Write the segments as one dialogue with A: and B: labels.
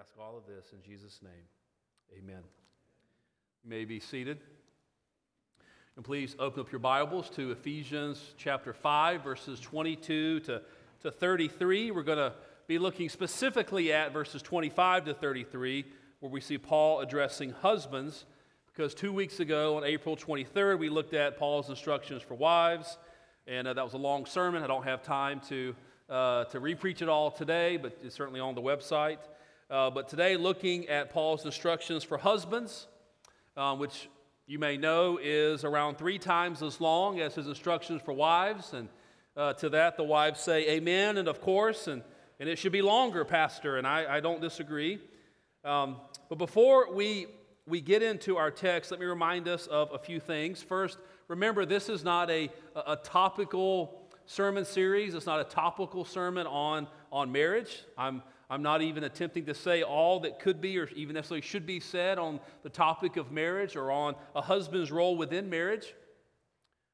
A: ask all of this in Jesus' name. Amen. You may be seated. And please open up your Bibles to Ephesians chapter 5, verses 22 to, to 33. We're going to be looking specifically at verses 25 to 33, where we see Paul addressing husbands. Because two weeks ago, on April 23rd, we looked at Paul's instructions for wives, and uh, that was a long sermon. I don't have time to, uh, to repreach it all today, but it's certainly on the website. Uh, but today, looking at Paul's instructions for husbands, um, which you may know is around three times as long as his instructions for wives. And uh, to that, the wives say amen, and of course, and, and it should be longer, Pastor, and I, I don't disagree. Um, but before we, we get into our text, let me remind us of a few things. First, remember, this is not a, a topical sermon series, it's not a topical sermon on, on marriage. I'm I'm not even attempting to say all that could be or even necessarily should be said on the topic of marriage or on a husband's role within marriage.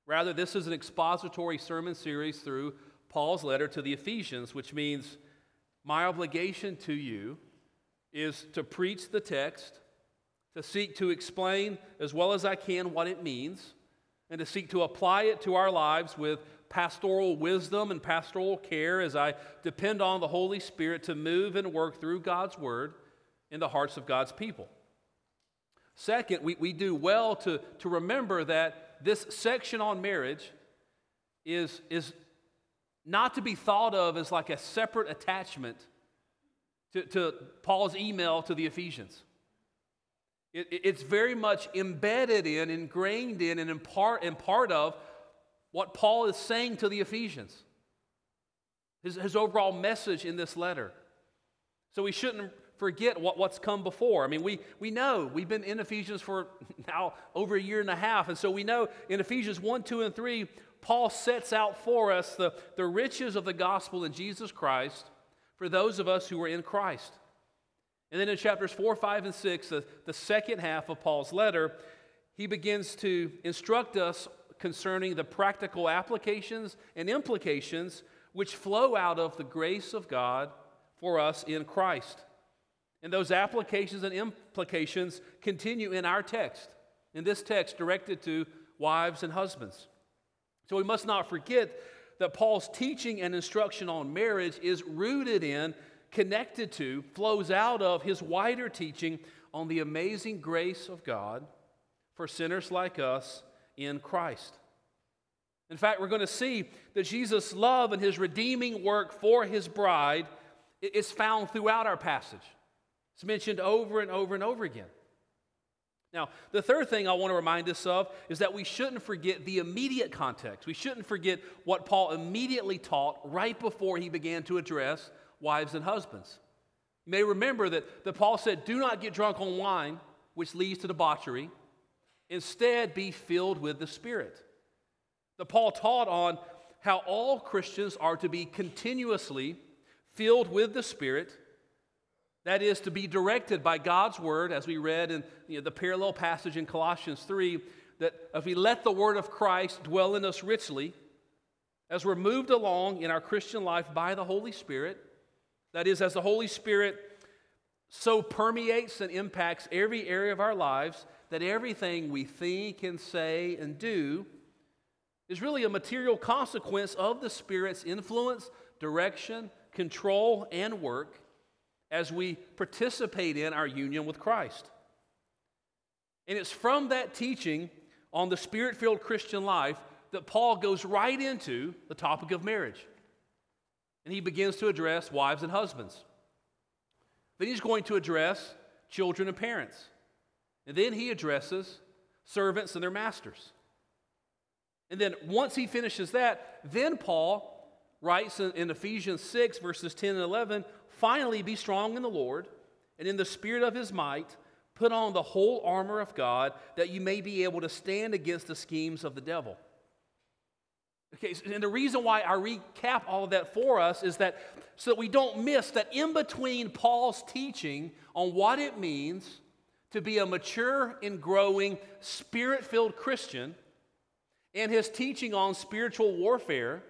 A: Rather, this is an expository sermon series through Paul's letter to the Ephesians, which means my obligation to you is to preach the text, to seek to explain as well as I can what it means, and to seek to apply it to our lives with pastoral wisdom and pastoral care as I depend on the Holy Spirit to move and work through God's Word in the hearts of God's people. Second, we, we do well to, to remember that this section on marriage is, is not to be thought of as like a separate attachment to, to Paul's email to the Ephesians. It, it's very much embedded in, ingrained in, and in part, in part of what Paul is saying to the Ephesians, his, his overall message in this letter. So we shouldn't forget what, what's come before. I mean, we, we know we've been in Ephesians for now over a year and a half. And so we know in Ephesians 1, 2, and 3, Paul sets out for us the, the riches of the gospel in Jesus Christ for those of us who are in Christ. And then in chapters 4, 5, and 6, the, the second half of Paul's letter, he begins to instruct us concerning the practical applications and implications which flow out of the grace of God for us in Christ. And those applications and implications continue in our text, in this text directed to wives and husbands. So we must not forget that Paul's teaching and instruction on marriage is rooted in, connected to, flows out of his wider teaching on the amazing grace of God for sinners like us in Christ. In fact, we're going to see that Jesus' love and his redeeming work for his bride is found throughout our passage. It's mentioned over and over and over again. Now, the third thing I want to remind us of is that we shouldn't forget the immediate context. We shouldn't forget what Paul immediately taught right before he began to address wives and husbands. You may remember that, that Paul said, Do not get drunk on wine, which leads to debauchery. Instead, be filled with the Spirit. The Paul taught on how all Christians are to be continuously filled with the Spirit. That is, to be directed by God's Word, as we read in you know, the parallel passage in Colossians 3, that if we let the Word of Christ dwell in us richly, as we're moved along in our Christian life by the Holy Spirit, that is, as the Holy Spirit so permeates and impacts every area of our lives that everything we think and say and do is really a material consequence of the Spirit's influence, direction, control, and work as we participate in our union with Christ. And it's from that teaching on the Spirit filled Christian life that Paul goes right into the topic of marriage. And he begins to address wives and husbands. Then he's going to address children and parents. And then he addresses servants and their masters. And then once he finishes that, then Paul writes in, Ephesians 6, verses 10 and 11 finally be strong in the Lord and in the spirit of his might, put on the whole armor of God that you may be able to stand against the schemes of the devil. Okay, and the reason why I recap all of that for us is that so that we don't miss that in between Paul's teaching on what it means to be a mature and growing, spirit filled Christian and his teaching on spiritual warfare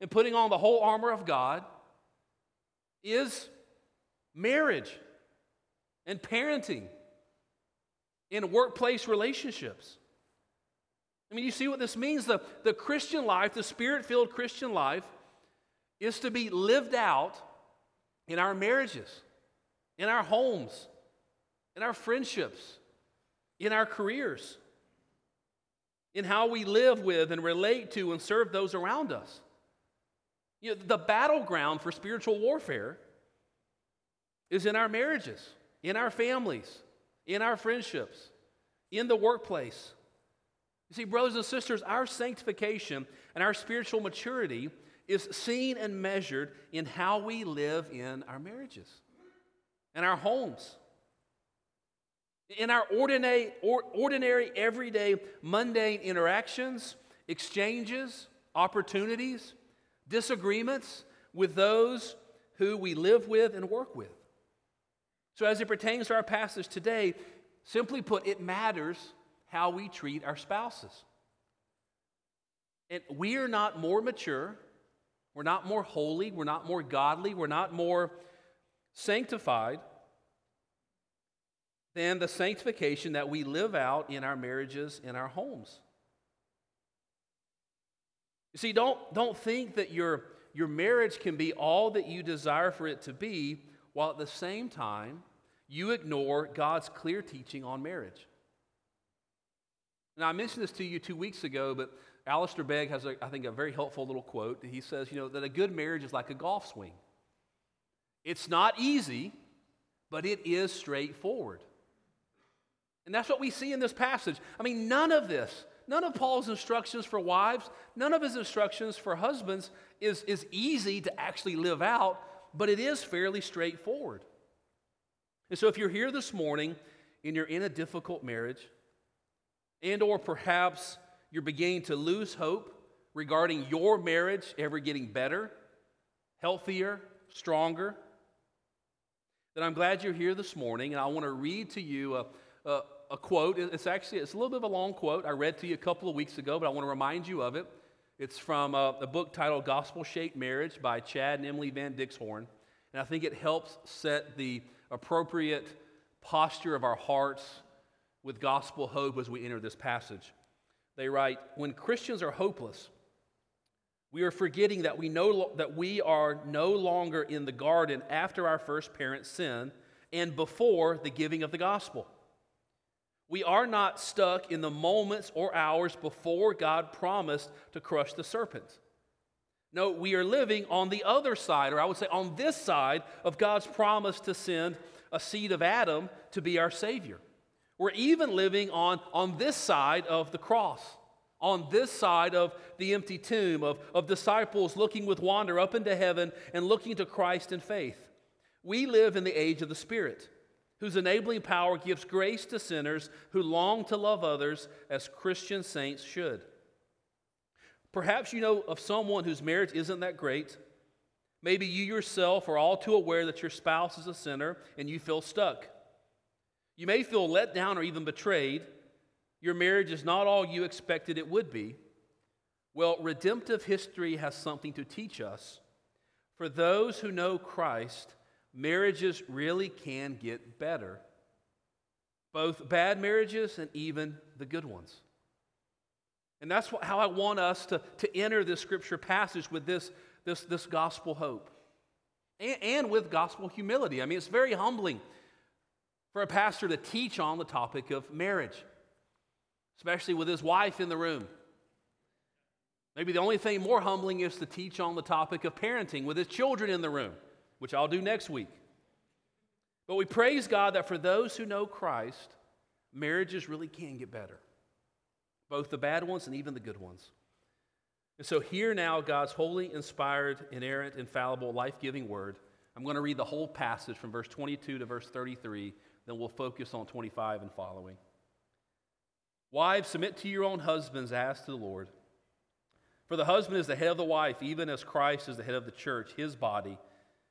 A: and putting on the whole armor of God is marriage. and parenting, in workplace relationships. I mean, you see what this means? The, the Christian life, the spirit filled Christian life, is to be lived out in our marriages, in our homes, in our friendships, in our careers, in how we live with and relate to and serve those around us. You know, the battleground for spiritual warfare is in our marriages, in our families, in our friendships, in the workplace. You see, brothers and sisters, our sanctification and our spiritual maturity is seen and measured in how we live in our marriages, and our homes, in our ordinary, ordinary everyday, mundane interactions, exchanges, opportunities, disagreements with those who we live with and work with. So, as it pertains to our passage today, simply put, it matters how we treat our spouses. And we are not more mature, we're not more holy, we're not more godly, we're not more sanctified than the sanctification that we live out in our marriages, in our homes. You see, don't, don't think that your, your marriage can be all that you desire for it to be, while at the same time, you ignore God's clear teaching on marriage. Now, I mentioned this to you two weeks ago, but Alistair Begg has, a, I think, a very helpful little quote. He says, you know, that a good marriage is like a golf swing. It's not easy, but it is straightforward. And that's what we see in this passage. I mean, none of this, none of Paul's instructions for wives, none of his instructions for husbands is, is easy to actually live out, but it is fairly straightforward. And so if you're here this morning and you're in a difficult marriage, and or perhaps you're beginning to lose hope regarding your marriage ever getting better, healthier, stronger, then I'm glad you're here this morning, and I want to read to you a, a, a quote. It's actually it's a little bit of a long quote. I read to you a couple of weeks ago, but I want to remind you of it. It's from a, a book titled Gospel Shaped Marriage by Chad and Emily Van Dixhoorn. And I think it helps set the appropriate posture of our hearts with gospel hope as we enter this passage. They write, When Christians are hopeless, we are forgetting that we, know, that we are no longer in the garden after our first parent's sin and before the giving of the gospel. We are not stuck in the moments or hours before God promised to crush the serpent. No, we are living on the other side, or I would say on this side of God's promise to send a seed of Adam to be our Savior. We're even living on, on this side of the cross, on this side of the empty tomb, of, of disciples looking with wonder up into heaven and looking to Christ in faith. We live in the age of the Spirit, whose enabling power gives grace to sinners who long to love others as Christian saints should. Perhaps you know of someone whose marriage isn't that great. Maybe you yourself are all too aware that your spouse is a sinner and you feel stuck. You may feel let down or even betrayed. Your marriage is not all you expected it would be. Well, redemptive history has something to teach us. For those who know Christ, marriages really can get better, both bad marriages and even the good ones. And that's what, how I want us to, to enter this scripture passage with this, this, this gospel hope and, and with gospel humility. I mean, it's very humbling for a pastor to teach on the topic of marriage, especially with his wife in the room. Maybe the only thing more humbling is to teach on the topic of parenting with his children in the room, which I'll do next week. But we praise God that for those who know Christ, marriages really can get better, both the bad ones and even the good ones. And so, here now, God's holy, inspired, inerrant, infallible, life giving word. I'm going to read the whole passage from verse 22 to verse 33 then we'll focus on 25 and following. Wives, submit to your own husbands as to the Lord. For the husband is the head of the wife, even as Christ is the head of the church, his body,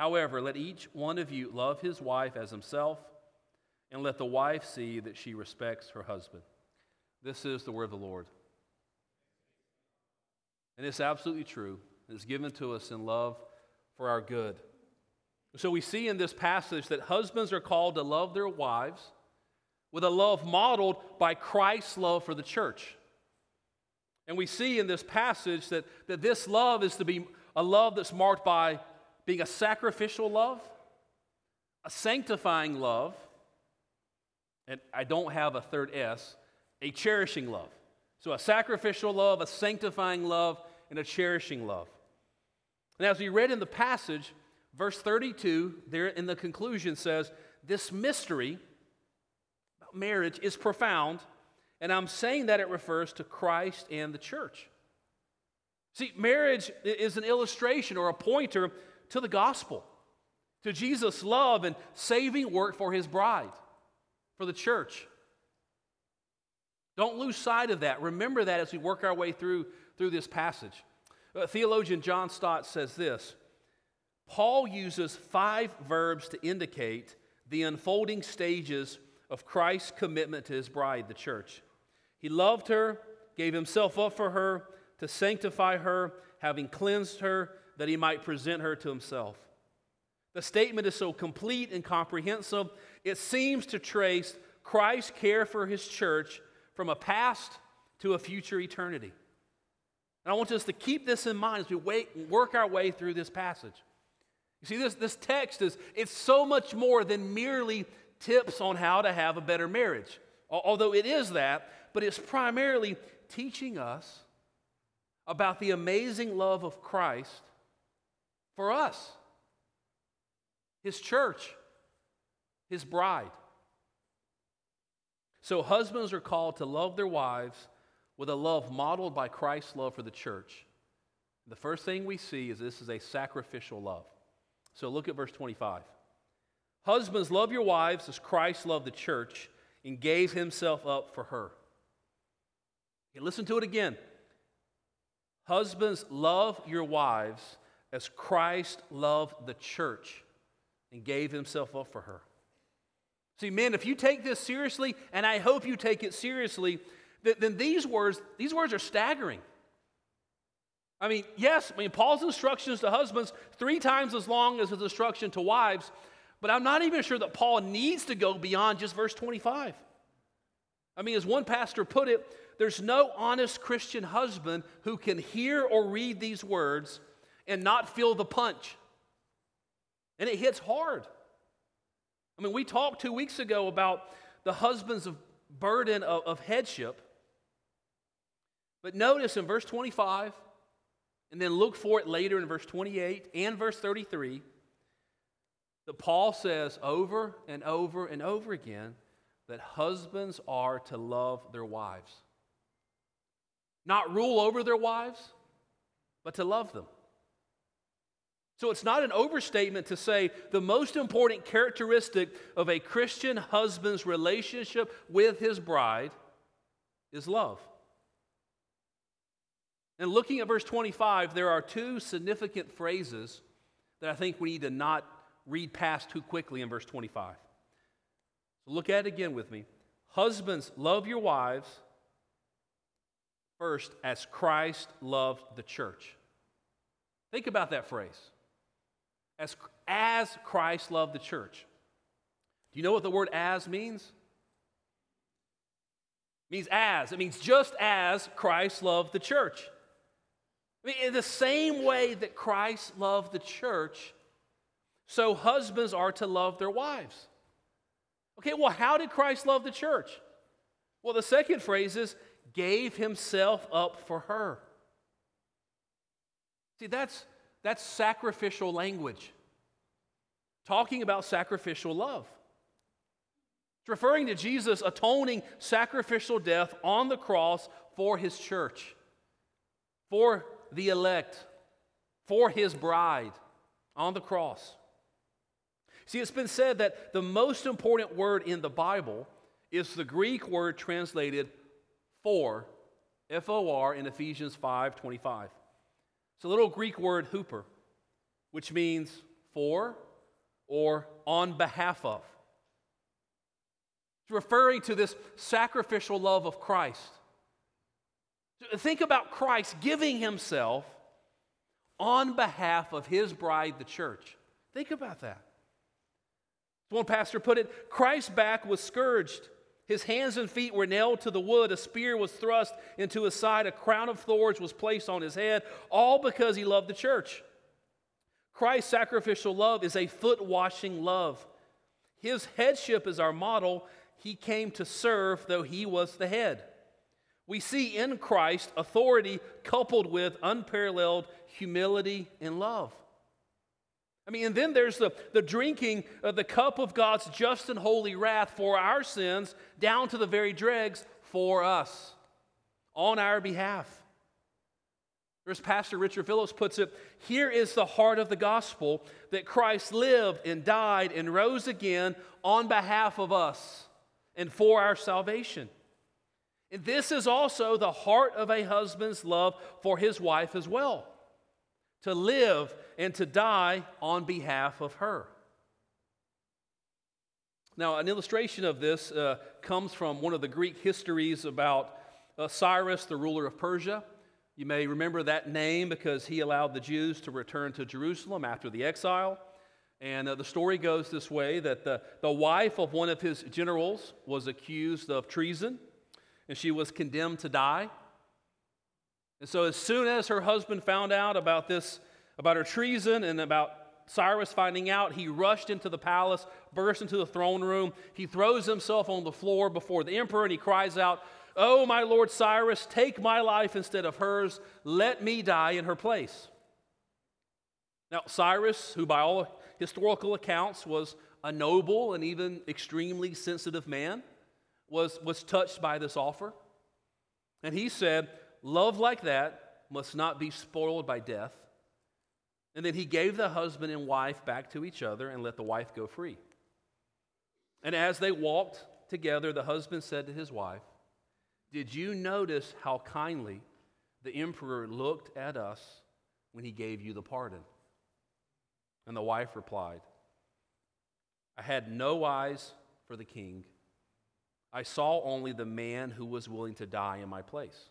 A: However, let each one of you love his wife as himself, and let the wife see that she respects her husband. This is the word of the Lord. And it's absolutely true. It's given to us in love for our good. So we see in this passage that husbands are called to love their wives with a love modeled by Christ's love for the church. And we see in this passage that, that this love is to be a love that's marked by being a sacrificial love, a sanctifying love, and I don't have a third S, a cherishing love. So a sacrificial love, a sanctifying love, and a cherishing love. And as we read in the passage, verse 32, there in the conclusion says, This mystery, about marriage is profound, and I'm saying that it refers to Christ and the church. See, marriage is an illustration or a pointer to the gospel, to Jesus' love and saving work for his bride, for the church. Don't lose sight of that. Remember that as we work our way through, through this passage. Uh, theologian John Stott says this Paul uses five verbs to indicate the unfolding stages of Christ's commitment to his bride, the church. He loved her, gave himself up for her to sanctify her, having cleansed her, that he might present her to himself. The statement is so complete and comprehensive, it seems to trace Christ's care for his church from a past to a future eternity. And I want us to keep this in mind as we wait, work our way through this passage. You see, this, this text is it's so much more than merely tips on how to have a better marriage. Although it is that, but it's primarily teaching us about the amazing love of Christ for us, His church, His bride. So, husbands are called to love their wives with a love modeled by Christ's love for the church. The first thing we see is this is a sacrificial love. So, look at verse 25. Husbands, love your wives as Christ loved the church and gave himself up for her. Okay, listen to it again. Husbands, love your wives as Christ loved the church and gave himself up for her. See, men, if you take this seriously, and I hope you take it seriously, then these words, these words are staggering. I mean, yes, I mean, Paul's instructions to husbands three times as long as his instruction to wives, but I'm not even sure that Paul needs to go beyond just verse 25. I mean, as one pastor put it, there's no honest Christian husband who can hear or read these words and not feel the punch. And it hits hard. I mean, we talked two weeks ago about the husband's burden of, of headship. But notice in verse 25, and then look for it later in verse 28 and verse 33 that Paul says over and over and over again that husbands are to love their wives. Not rule over their wives, but to love them. So it's not an overstatement to say the most important characteristic of a Christian husband's relationship with his bride is love. And looking at verse 25, there are two significant phrases that I think we need to not read past too quickly in verse 25. So look at it again with me. Husbands, love your wives first as Christ loved the church. Think about that phrase. As, as Christ loved the church. Do you know what the word as means? It means as. It means just as Christ loved the church. I mean, in the same way that Christ loved the church, so husbands are to love their wives. Okay, well, how did Christ love the church? Well, the second phrase is gave himself up for her. See, that's, that's sacrificial language. Talking about sacrificial love. It's referring to Jesus' atoning sacrificial death on the cross for his church, for the elect, for his bride on the cross. See, it's been said that the most important word in the Bible is the Greek word translated for, F O R, in Ephesians 5 25. It's a little Greek word, huper, which means for or on behalf of. It's referring to this sacrificial love of Christ. Think about Christ giving himself on behalf of his bride, the church. Think about that. One pastor put it Christ's back was scourged. His hands and feet were nailed to the wood. A spear was thrust into his side. A crown of thorns was placed on his head, all because he loved the church. Christ's sacrificial love is a foot washing love. His headship is our model. He came to serve, though he was the head. We see in Christ authority coupled with unparalleled humility and love. I mean, and then there's the, the drinking of the cup of God's just and holy wrath for our sins down to the very dregs for us on our behalf. As Pastor Richard Phillips puts it, here is the heart of the gospel that Christ lived and died and rose again on behalf of us and for our salvation. And this is also the heart of a husband's love for his wife as well to live and to die on behalf of her. Now, an illustration of this uh, comes from one of the Greek histories about uh, Cyrus, the ruler of Persia. You may remember that name because he allowed the Jews to return to Jerusalem after the exile. And uh, the story goes this way that the, the wife of one of his generals was accused of treason, and she was condemned to die. And so, as soon as her husband found out about this, about her treason and about Cyrus finding out, he rushed into the palace, burst into the throne room. He throws himself on the floor before the emperor and he cries out, Oh, my Lord Cyrus, take my life instead of hers. Let me die in her place. Now, Cyrus, who by all historical accounts was a noble and even extremely sensitive man, was, was touched by this offer. And he said, Love like that must not be spoiled by death. And then he gave the husband and wife back to each other and let the wife go free. And as they walked together, the husband said to his wife, Did you notice how kindly the emperor looked at us when he gave you the pardon? And the wife replied, I had no eyes for the king. I saw only the man who was willing to die in my place.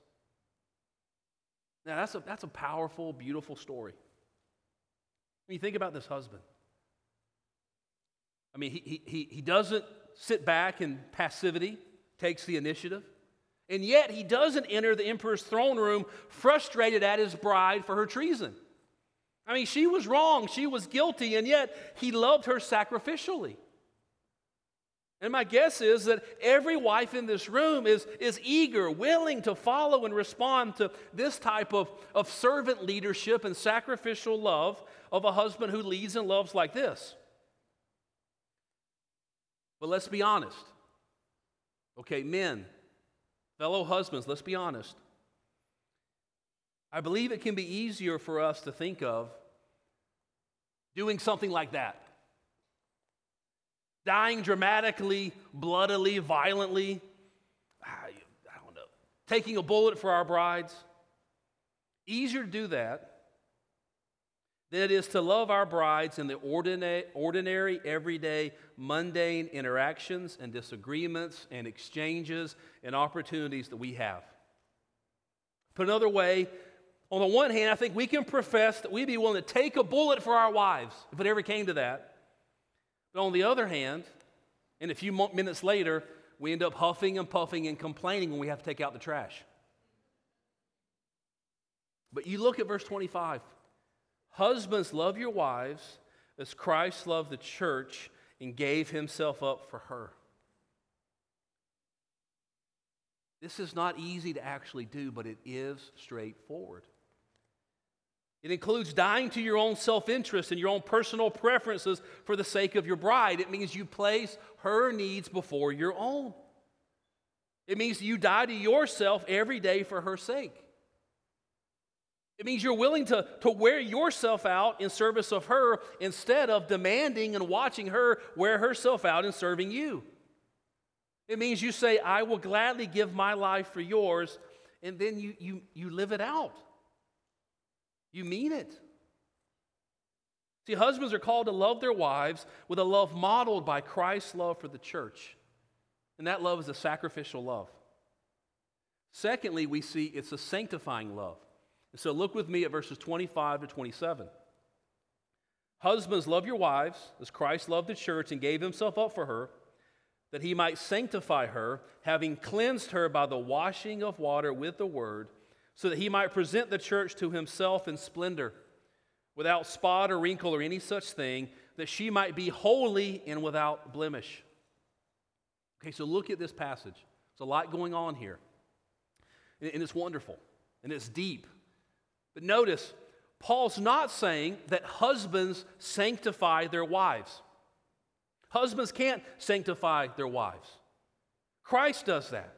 A: Now, that's a, that's a powerful, beautiful story. When you think about this husband, I mean, he, he, he doesn't sit back in passivity, takes the initiative. And yet, he doesn't enter the emperor's throne room frustrated at his bride for her treason. I mean, she was wrong, she was guilty, and yet he loved her sacrificially. And my guess is that every wife in this room is, is eager, willing to follow and respond to this type of, of servant leadership and sacrificial love of a husband who leads and loves like this. But let's be honest. Okay, men, fellow husbands, let's be honest. I believe it can be easier for us to think of doing something like that dying dramatically, bloodily, violently, I don't know, taking a bullet for our brides. Easier to do that than it is to love our brides in the ordinary, ordinary, everyday, mundane interactions and disagreements and exchanges and opportunities that we have. Put another way, on the one hand, I think we can profess that we'd be willing to take a bullet for our wives if it ever came to that. But on the other hand, and a few minutes later, we end up huffing and puffing and complaining when we have to take out the trash. But you look at verse 25 Husbands, love your wives as Christ loved the church and gave himself up for her. This is not easy to actually do, but it is straightforward. It includes dying to your own self interest and your own personal preferences for the sake of your bride. It means you place her needs before your own. It means you die to yourself every day for her sake. It means you're willing to, to wear yourself out in service of her instead of demanding and watching her wear herself out in serving you. It means you say, I will gladly give my life for yours, and then you, you, you live it out. You mean it. See, husbands are called to love their wives with a love modeled by Christ's love for the church. And that love is a sacrificial love. Secondly, we see it's a sanctifying love. So look with me at verses 25 to 27. Husbands, love your wives as Christ loved the church and gave himself up for her, that he might sanctify her, having cleansed her by the washing of water with the word so that he might present the church to himself in splendor, without spot or wrinkle or any such thing, that she might be holy and without blemish. Okay, so look at this passage. There's a lot going on here. And it's wonderful and it's deep. But notice, Paul's not saying that husbands sanctify their wives. Husbands can't sanctify their wives. Christ does that.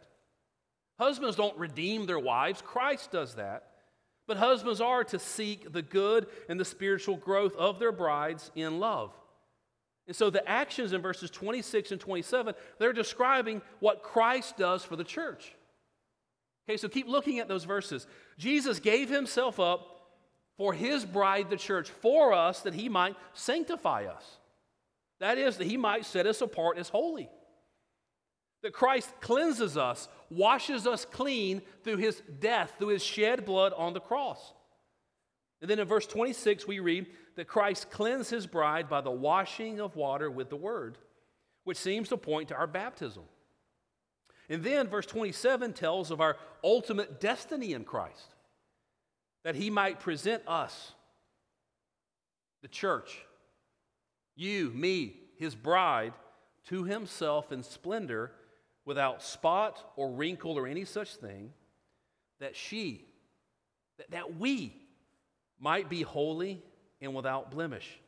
A: Husbands don't redeem their wives, Christ does that. But husbands are to seek the good and the spiritual growth of their brides in love. And so the actions in verses 26 and 27, they're describing what Christ does for the church. Okay, so keep looking at those verses. Jesus gave himself up for his bride, the church, for us that he might sanctify us. That is, that he might set us apart as holy. That Christ cleanses us, washes us clean through his death, through his shed blood on the cross. And then in verse 26, we read that Christ cleansed his bride by the washing of water with the word, which seems to point to our baptism. And then verse 27 tells of our ultimate destiny in Christ, that he might present us, the church, you, me, his bride, to himself in splendor without spot or wrinkle or any such thing, that she, that, that we might be holy and without blemish.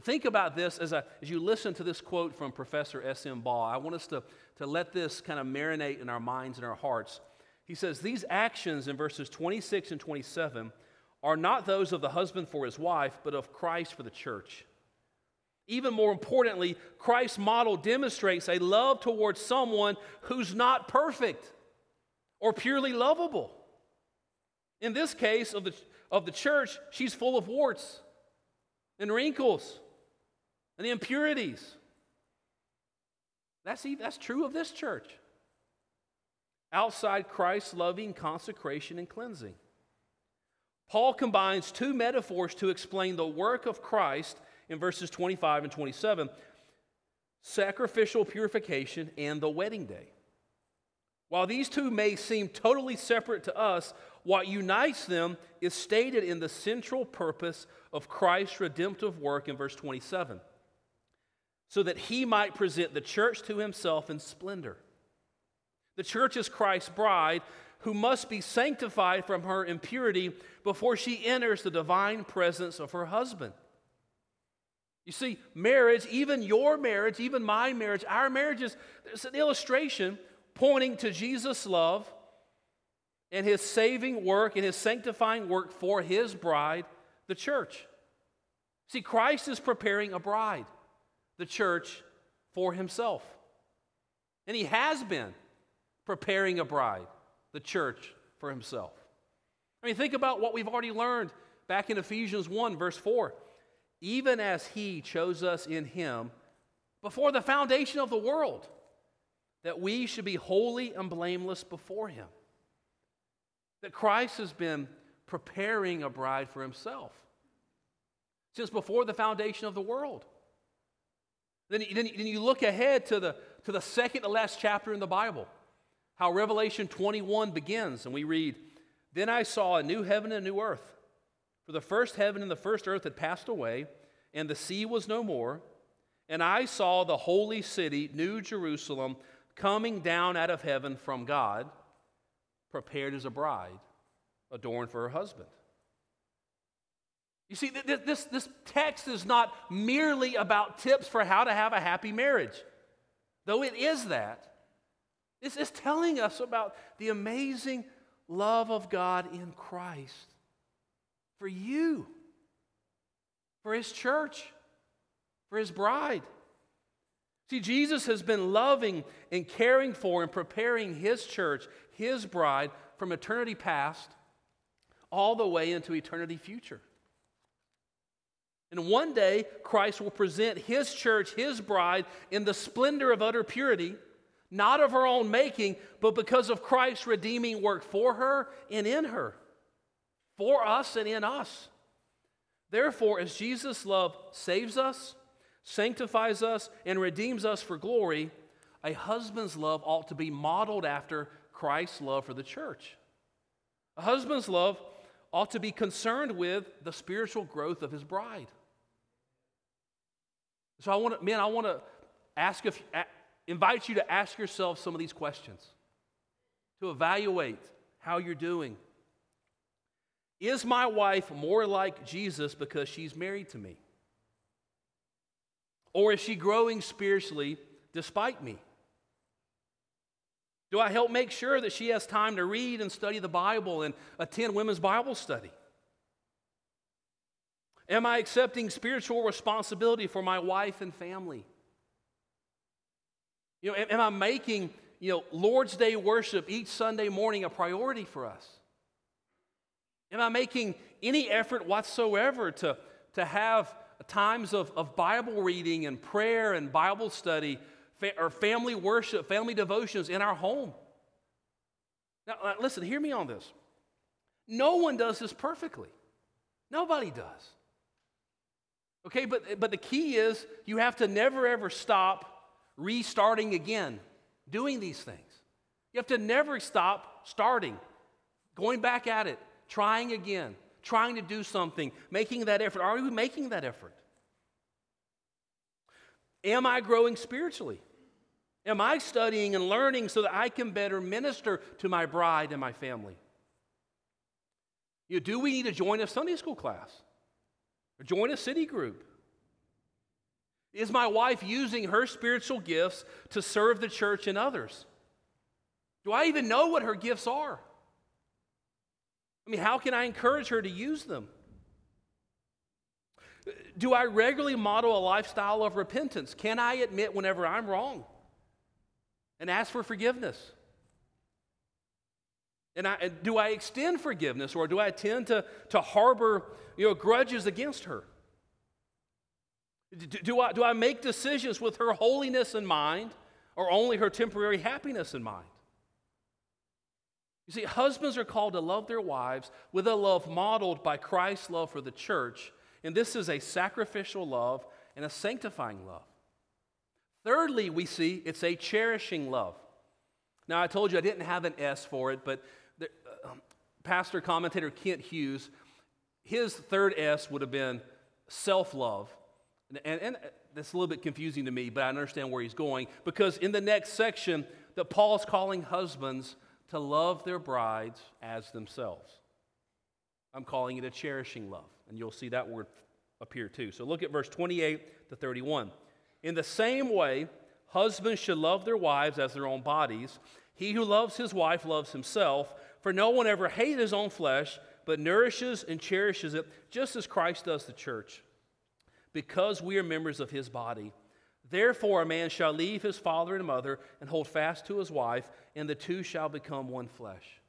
A: Think about this as, I, as you listen to this quote from Professor S.M. Baugh. I want us to, to let this kind of marinate in our minds and our hearts. He says, These actions in verses 26 and 27 are not those of the husband for his wife, but of Christ for the church. Even more importantly, Christ's model demonstrates a love towards someone who's not perfect or purely lovable. In this case of the, of the church, she's full of warts and wrinkles and the impurities. That's, that's true of this church. Outside Christ's loving consecration and cleansing. Paul combines two metaphors to explain the work of Christ in verses 25 and 27 sacrificial purification and the wedding day. While these two may seem totally separate to us, what unites them is stated in the central purpose of Christ's redemptive work in verse 27 so that he might present the church to himself in splendor. The church is Christ's bride who must be sanctified from her impurity before she enters the divine presence of her husband. You see, marriage, even your marriage, even my marriage, our marriages, there's an illustration pointing to Jesus' love and his saving work and his sanctifying work for his bride, the church. See, Christ is preparing a bride, the church, for himself. And he has been preparing a bride, the church, for himself. I mean, think about what we've already learned back in Ephesians 1, verse 4 even as he chose us in him before the foundation of the world, that we should be holy and blameless before him. That Christ has been preparing a bride for himself since before the foundation of the world. Then, then, then you look ahead to the, to the second to last chapter in the Bible, how Revelation 21 begins, and we read, Then I saw a new heaven and a new earth. For the first heaven and the first earth had passed away, and the sea was no more. And I saw the holy city, New Jerusalem, coming down out of heaven from God, prepared as a bride, adorned for her husband. You see, this, this text is not merely about tips for how to have a happy marriage, though it is that. This is telling us about the amazing love of God in Christ for you, for His church, for His bride. See, Jesus has been loving and caring for and preparing His church, His bride, from eternity past all the way into eternity future. And one day, Christ will present His church, His bride, in the splendor of utter purity not of her own making, but because of Christ's redeeming work for her and in her, for us and in us. Therefore, as Jesus' love saves us, sanctifies us, and redeems us for glory, a husband's love ought to be modeled after Christ's love for the church. A husband's love ought to be concerned with the spiritual growth of his bride. So I want to, man, I want to ask if invite you to ask yourself some of these questions, to evaluate how you're doing. Is my wife more like Jesus because she's married to me? Or is she growing spiritually despite me? Do I help make sure that she has time to read and study the Bible and attend women's Bible study? Am I accepting spiritual responsibility for my wife and family? You know, am I making, you know, Lord's Day worship each Sunday morning a priority for us? Am I making any effort whatsoever to, to have times of, of Bible reading and prayer and Bible study fa- or family worship, family devotions in our home? Now, listen, hear me on this. No one does this perfectly. Nobody does. Okay, but, but the key is you have to never ever stop restarting again, doing these things. You have to never stop starting, going back at it, trying again, trying to do something, making that effort. Are we making that effort? Am I growing spiritually? Am I studying and learning so that I can better minister to my bride and my family? You know, do we need to join a Sunday school class join a city group? Is my wife using her spiritual gifts to serve the church and others? Do I even know what her gifts are? I mean, how can I encourage her to use them? Do I regularly model a lifestyle of repentance? Can I admit whenever I'm wrong and ask for forgiveness? And I, do I extend forgiveness or do I tend to, to harbor you know, grudges against her? Do I, do I make decisions with her holiness in mind or only her temporary happiness in mind? You see, husbands are called to love their wives with a love modeled by Christ's love for the church, and this is a sacrificial love and a sanctifying love. Thirdly, we see it's a cherishing love. Now, I told you I didn't have an S for it, but pastor commentator Kent Hughes, his third S would have been self love. And, and, that's a little bit confusing to me, but I understand where he's going because in the next section, that Paul's calling husbands to love their brides as themselves. I'm calling it a cherishing love, and you'll see that word appear too. So look at verse 28 to 31. In the same way, husbands should love their wives as their own bodies. He who loves his wife loves himself, for no one ever hated his own flesh, but nourishes and cherishes it, just as Christ does the church because we are members of his body. Therefore, a man shall leave his father and mother and hold fast to his wife, and the two shall become one flesh.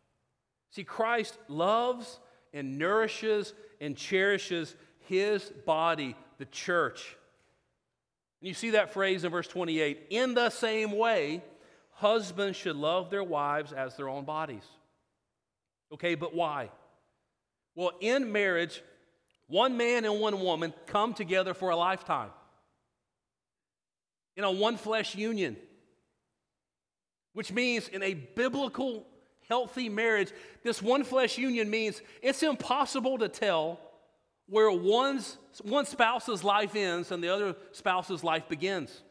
A: See, Christ loves and nourishes and cherishes his body, the church. And you see that phrase in verse 28 in the same way, husbands should love their wives as their own bodies. Okay, but why? Well, in marriage, one man and one woman come together for a lifetime in a one flesh union, which means in a biblical, healthy marriage, this one flesh union means it's impossible to tell where one's, one spouse's life ends and the other spouse's life begins.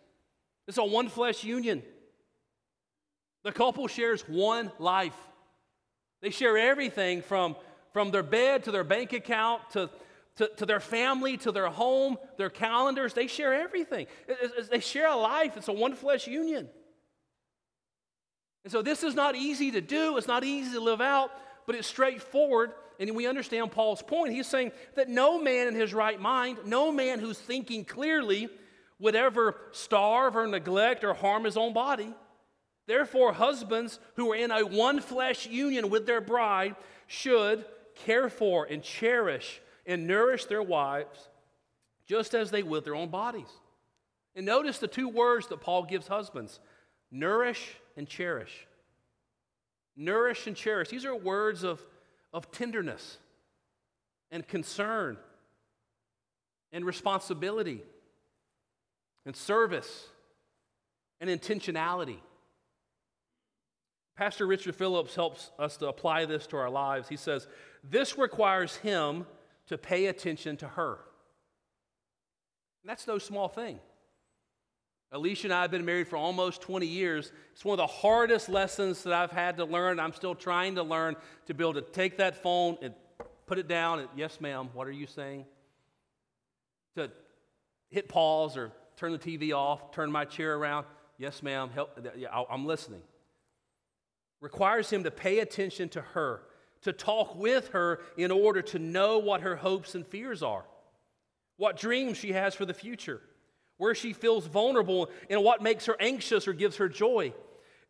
A: It's a one flesh union. The couple shares one life. They share everything from, from their bed to their bank account to, to, to their family to their home, their calendars. They share everything. They share a life. It's a one flesh union. And so this is not easy to do, it's not easy to live out, but it's straightforward. And we understand Paul's point. He's saying that no man in his right mind, no man who's thinking clearly, would ever starve or neglect or harm his own body. Therefore, husbands who are in a one flesh union with their bride should care for and cherish and nourish their wives just as they would their own bodies. And notice the two words that Paul gives husbands nourish and cherish. Nourish and cherish. These are words of, of tenderness and concern and responsibility and service and intentionality. Pastor Richard Phillips helps us to apply this to our lives. He says, This requires him to pay attention to her. And that's no small thing. Alicia and I have been married for almost 20 years. It's one of the hardest lessons that I've had to learn. I'm still trying to learn to be able to take that phone and put it down and, yes, ma'am, what are you saying? To hit pause or turn the TV off, turn my chair around. Yes, ma'am, help. I'm listening. Requires him to pay attention to her, to talk with her in order to know what her hopes and fears are, what dreams she has for the future where she feels vulnerable, and what makes her anxious or gives her joy.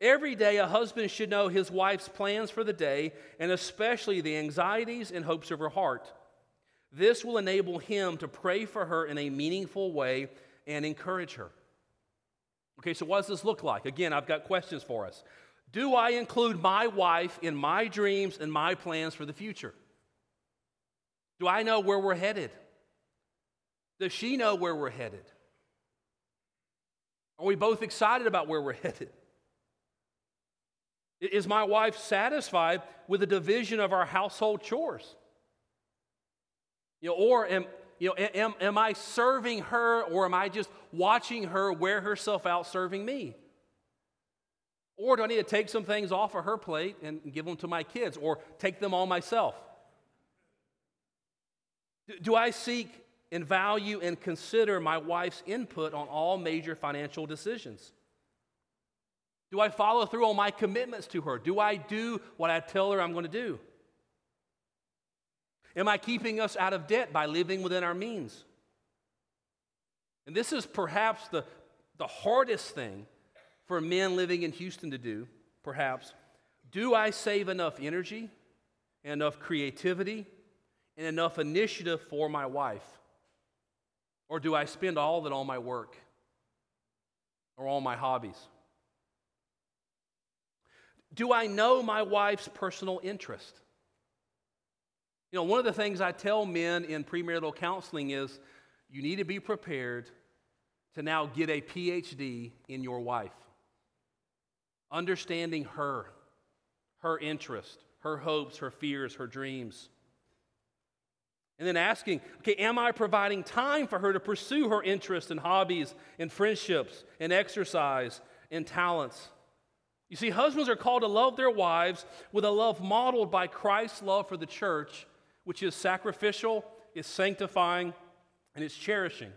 A: Every day, a husband should know his wife's plans for the day, and especially the anxieties and hopes of her heart. This will enable him to pray for her in a meaningful way and encourage her. Okay, so what does this look like? Again, I've got questions for us. Do I include my wife in my dreams and my plans for the future? Do I know where we're headed? Does she know where we're headed? Are we both excited about where we're headed? Is my wife satisfied with the division of our household chores? You know, or am, you know, am, am I serving her or am I just watching her wear herself out serving me? Or do I need to take some things off of her plate and give them to my kids or take them all myself? Do I seek and value and consider my wife's input on all major financial decisions? Do I follow through on my commitments to her? Do I do what I tell her I'm going to do? Am I keeping us out of debt by living within our means? And this is perhaps the, the hardest thing for men living in Houston to do, perhaps. Do I save enough energy, enough creativity, and enough initiative for my wife? Or do I spend all of it on my work or all my hobbies? Do I know my wife's personal interest? You know, one of the things I tell men in premarital counseling is you need to be prepared to now get a PhD in your wife. Understanding her, her interest, her hopes, her fears, her dreams. And then asking, okay, am I providing time for her to pursue her interests and hobbies and friendships and exercise and talents? You see, husbands are called to love their wives with a love modeled by Christ's love for the church, which is sacrificial, is sanctifying, and is cherishing.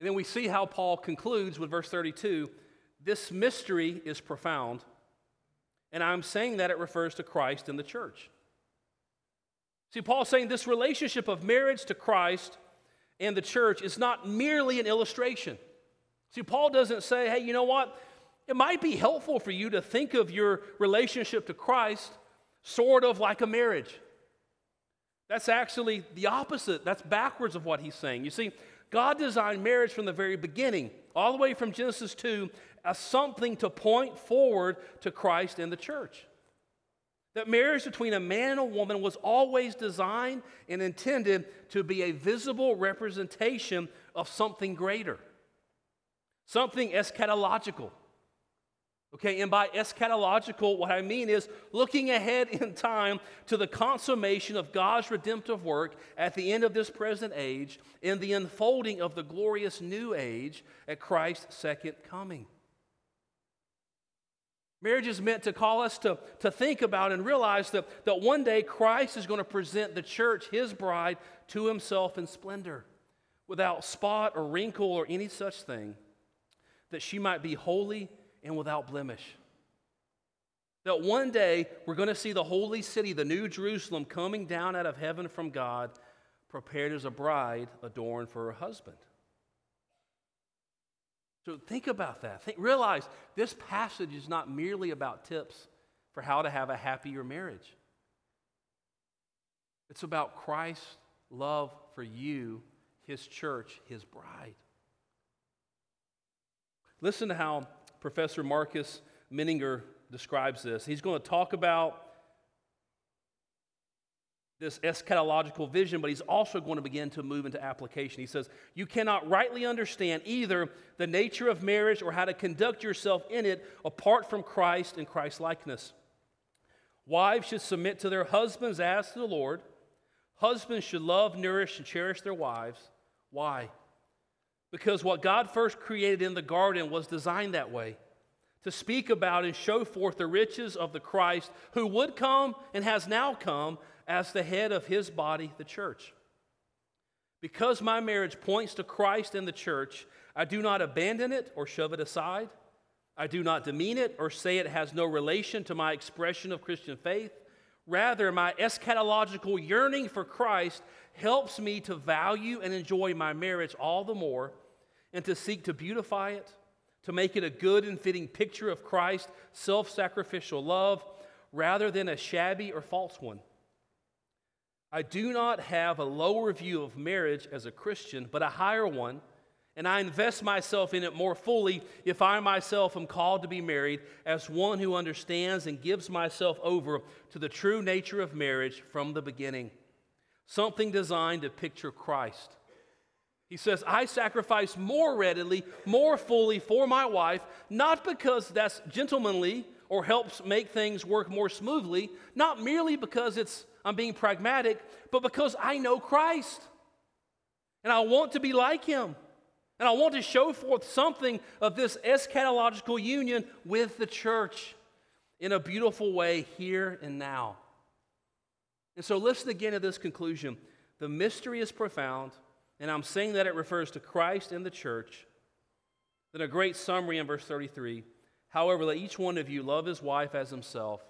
A: And then we see how Paul concludes with verse 32 this mystery is profound, and I'm saying that it refers to Christ and the church. See, Paul's saying this relationship of marriage to Christ and the church is not merely an illustration. See, Paul doesn't say, hey, you know what? It might be helpful for you to think of your relationship to Christ sort of like a marriage. That's actually the opposite. That's backwards of what he's saying. You see, God designed marriage from the very beginning, all the way from Genesis 2, as something to point forward to Christ and the church. That marriage between a man and a woman was always designed and intended to be a visible representation of something greater, something eschatological. Okay, and by eschatological, what I mean is looking ahead in time to the consummation of God's redemptive work at the end of this present age and the unfolding of the glorious new age at Christ's second coming. Marriage is meant to call us to, to think about and realize that, that one day Christ is going to present the church, his bride, to himself in splendor, without spot or wrinkle or any such thing, that she might be holy and without blemish. That one day we're going to see the holy city, the new Jerusalem, coming down out of heaven from God, prepared as a bride adorned for her husband. So think about that. Think, realize this passage is not merely about tips for how to have a happier marriage. It's about Christ's love for you, his church, his bride. Listen to how Professor Marcus Mininger describes this. He's going to talk about this eschatological vision, but he's also going to begin to move into application. He says, You cannot rightly understand either the nature of marriage or how to conduct yourself in it apart from Christ and Christ likeness. Wives should submit to their husbands as to the Lord. Husbands should love, nourish, and cherish their wives. Why? Because what God first created in the garden was designed that way to speak about and show forth the riches of the Christ who would come and has now come as the head of his body, the church. Because my marriage points to Christ and the church, I do not abandon it or shove it aside. I do not demean it or say it has no relation to my expression of Christian faith. Rather, my eschatological yearning for Christ helps me to value and enjoy my marriage all the more and to seek to beautify it, to make it a good and fitting picture of Christ's self sacrificial love rather than a shabby or false one. I do not have a lower view of marriage as a Christian, but a higher one, and I invest myself in it more fully if I myself am called to be married as one who understands and gives myself over to the true nature of marriage from the beginning. Something designed to picture Christ. He says, I sacrifice more readily, more fully for my wife, not because that's gentlemanly or helps make things work more smoothly, not merely because it's I'm being pragmatic, but because I know Christ. And I want to be like him. And I want to show forth something of this eschatological union with the church in a beautiful way here and now. And so, listen again to this conclusion. The mystery is profound, and I'm saying that it refers to Christ and the church. Then a great summary in verse 33 However, let each one of you love his wife as himself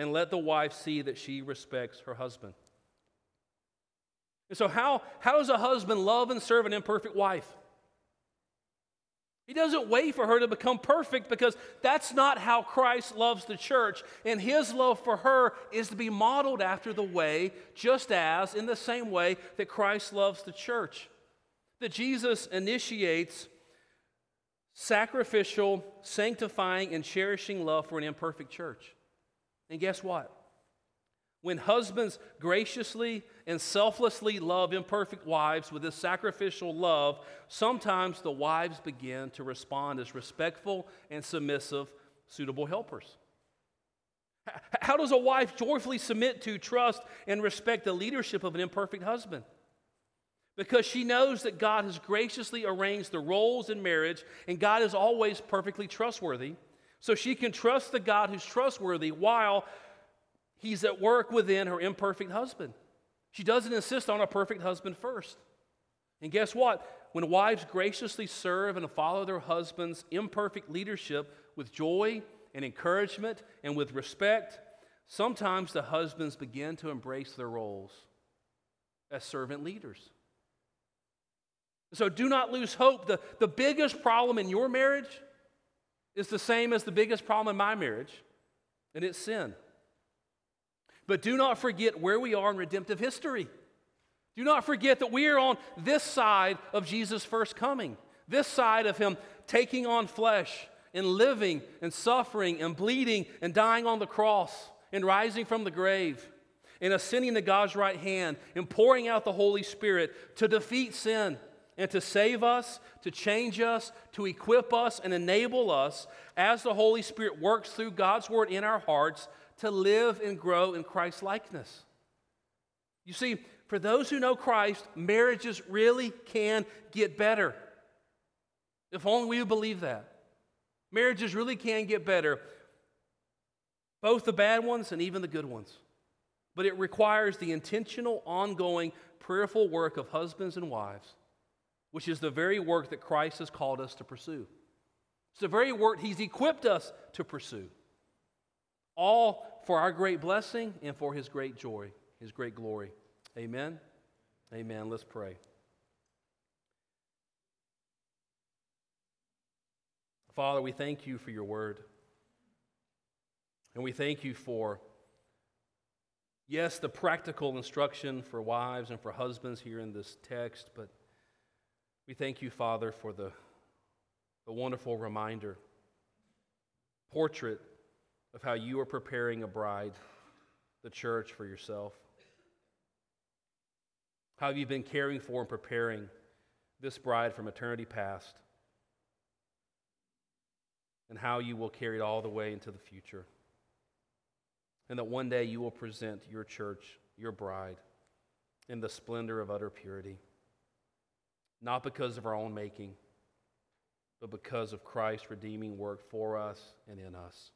A: and let the wife see that she respects her husband. And so, how, how does a husband love and serve an imperfect wife? He doesn't wait for her to become perfect because that's not how Christ loves the church. And his love for her is to be modeled after the way, just as in the same way that Christ loves the church. That Jesus initiates sacrificial, sanctifying, and cherishing love for an imperfect church. And guess what? When husbands graciously and selflessly love imperfect wives with this sacrificial love, sometimes the wives begin to respond as respectful and submissive, suitable helpers. How does a wife joyfully submit to, trust, and respect the leadership of an imperfect husband? Because she knows that God has graciously arranged the roles in marriage, and God is always perfectly trustworthy. So she can trust the God who's trustworthy while he's at work within her imperfect husband. She doesn't insist on a perfect husband first. And guess what? When wives graciously serve and follow their husband's imperfect leadership with joy and encouragement and with respect, sometimes the husbands begin to embrace their roles as servant leaders. So do not lose hope. The, the biggest problem in your marriage is the same as the biggest problem in my marriage, and it's sin. But do not forget where we are in redemptive history. Do not forget that we are on this side of Jesus' first coming, this side of Him taking on flesh and living and suffering and bleeding and dying on the cross and rising from the grave and ascending to God's right hand and pouring out the Holy Spirit to defeat sin and to save us, to change us, to equip us, and enable us as the Holy Spirit works through God's Word in our hearts to live and grow in Christ's likeness. You see, for those who know Christ, marriages really can get better. If only we would believe that. Marriages really can get better. both the bad ones and even the good ones. But it requires the intentional, ongoing, prayerful work of husbands and wives, which is the very work that Christ has called us to pursue. It's the very work He's equipped us to pursue. All for our great blessing and for His great joy, His great glory. Amen. Amen. Let's pray. Father, we thank you for your word. And we thank you for, yes, the practical instruction for wives and for husbands here in this text, but we thank you, Father, for the, the wonderful reminder, portrait of how you are preparing a bride, the church, for yourself. How you've been caring for and preparing this bride from eternity past, and how you will carry it all the way into the future and that one day you will present your church, your bride, in the splendor of utter purity. Not because of our own making, but because of Christ's redeeming work for us and in us.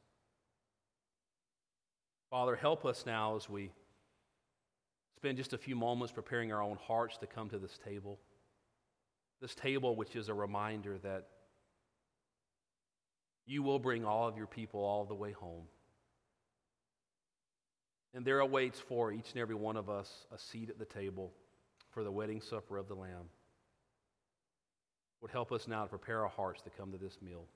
A: Father, help us now as we spend just a few moments preparing our own hearts to come to this table. This table, which is a reminder that you will bring all of your people all the way home. And there awaits for each and every one of us a seat at the table for the wedding supper of the Lamb. Would help us now to prepare our hearts to come to this meal.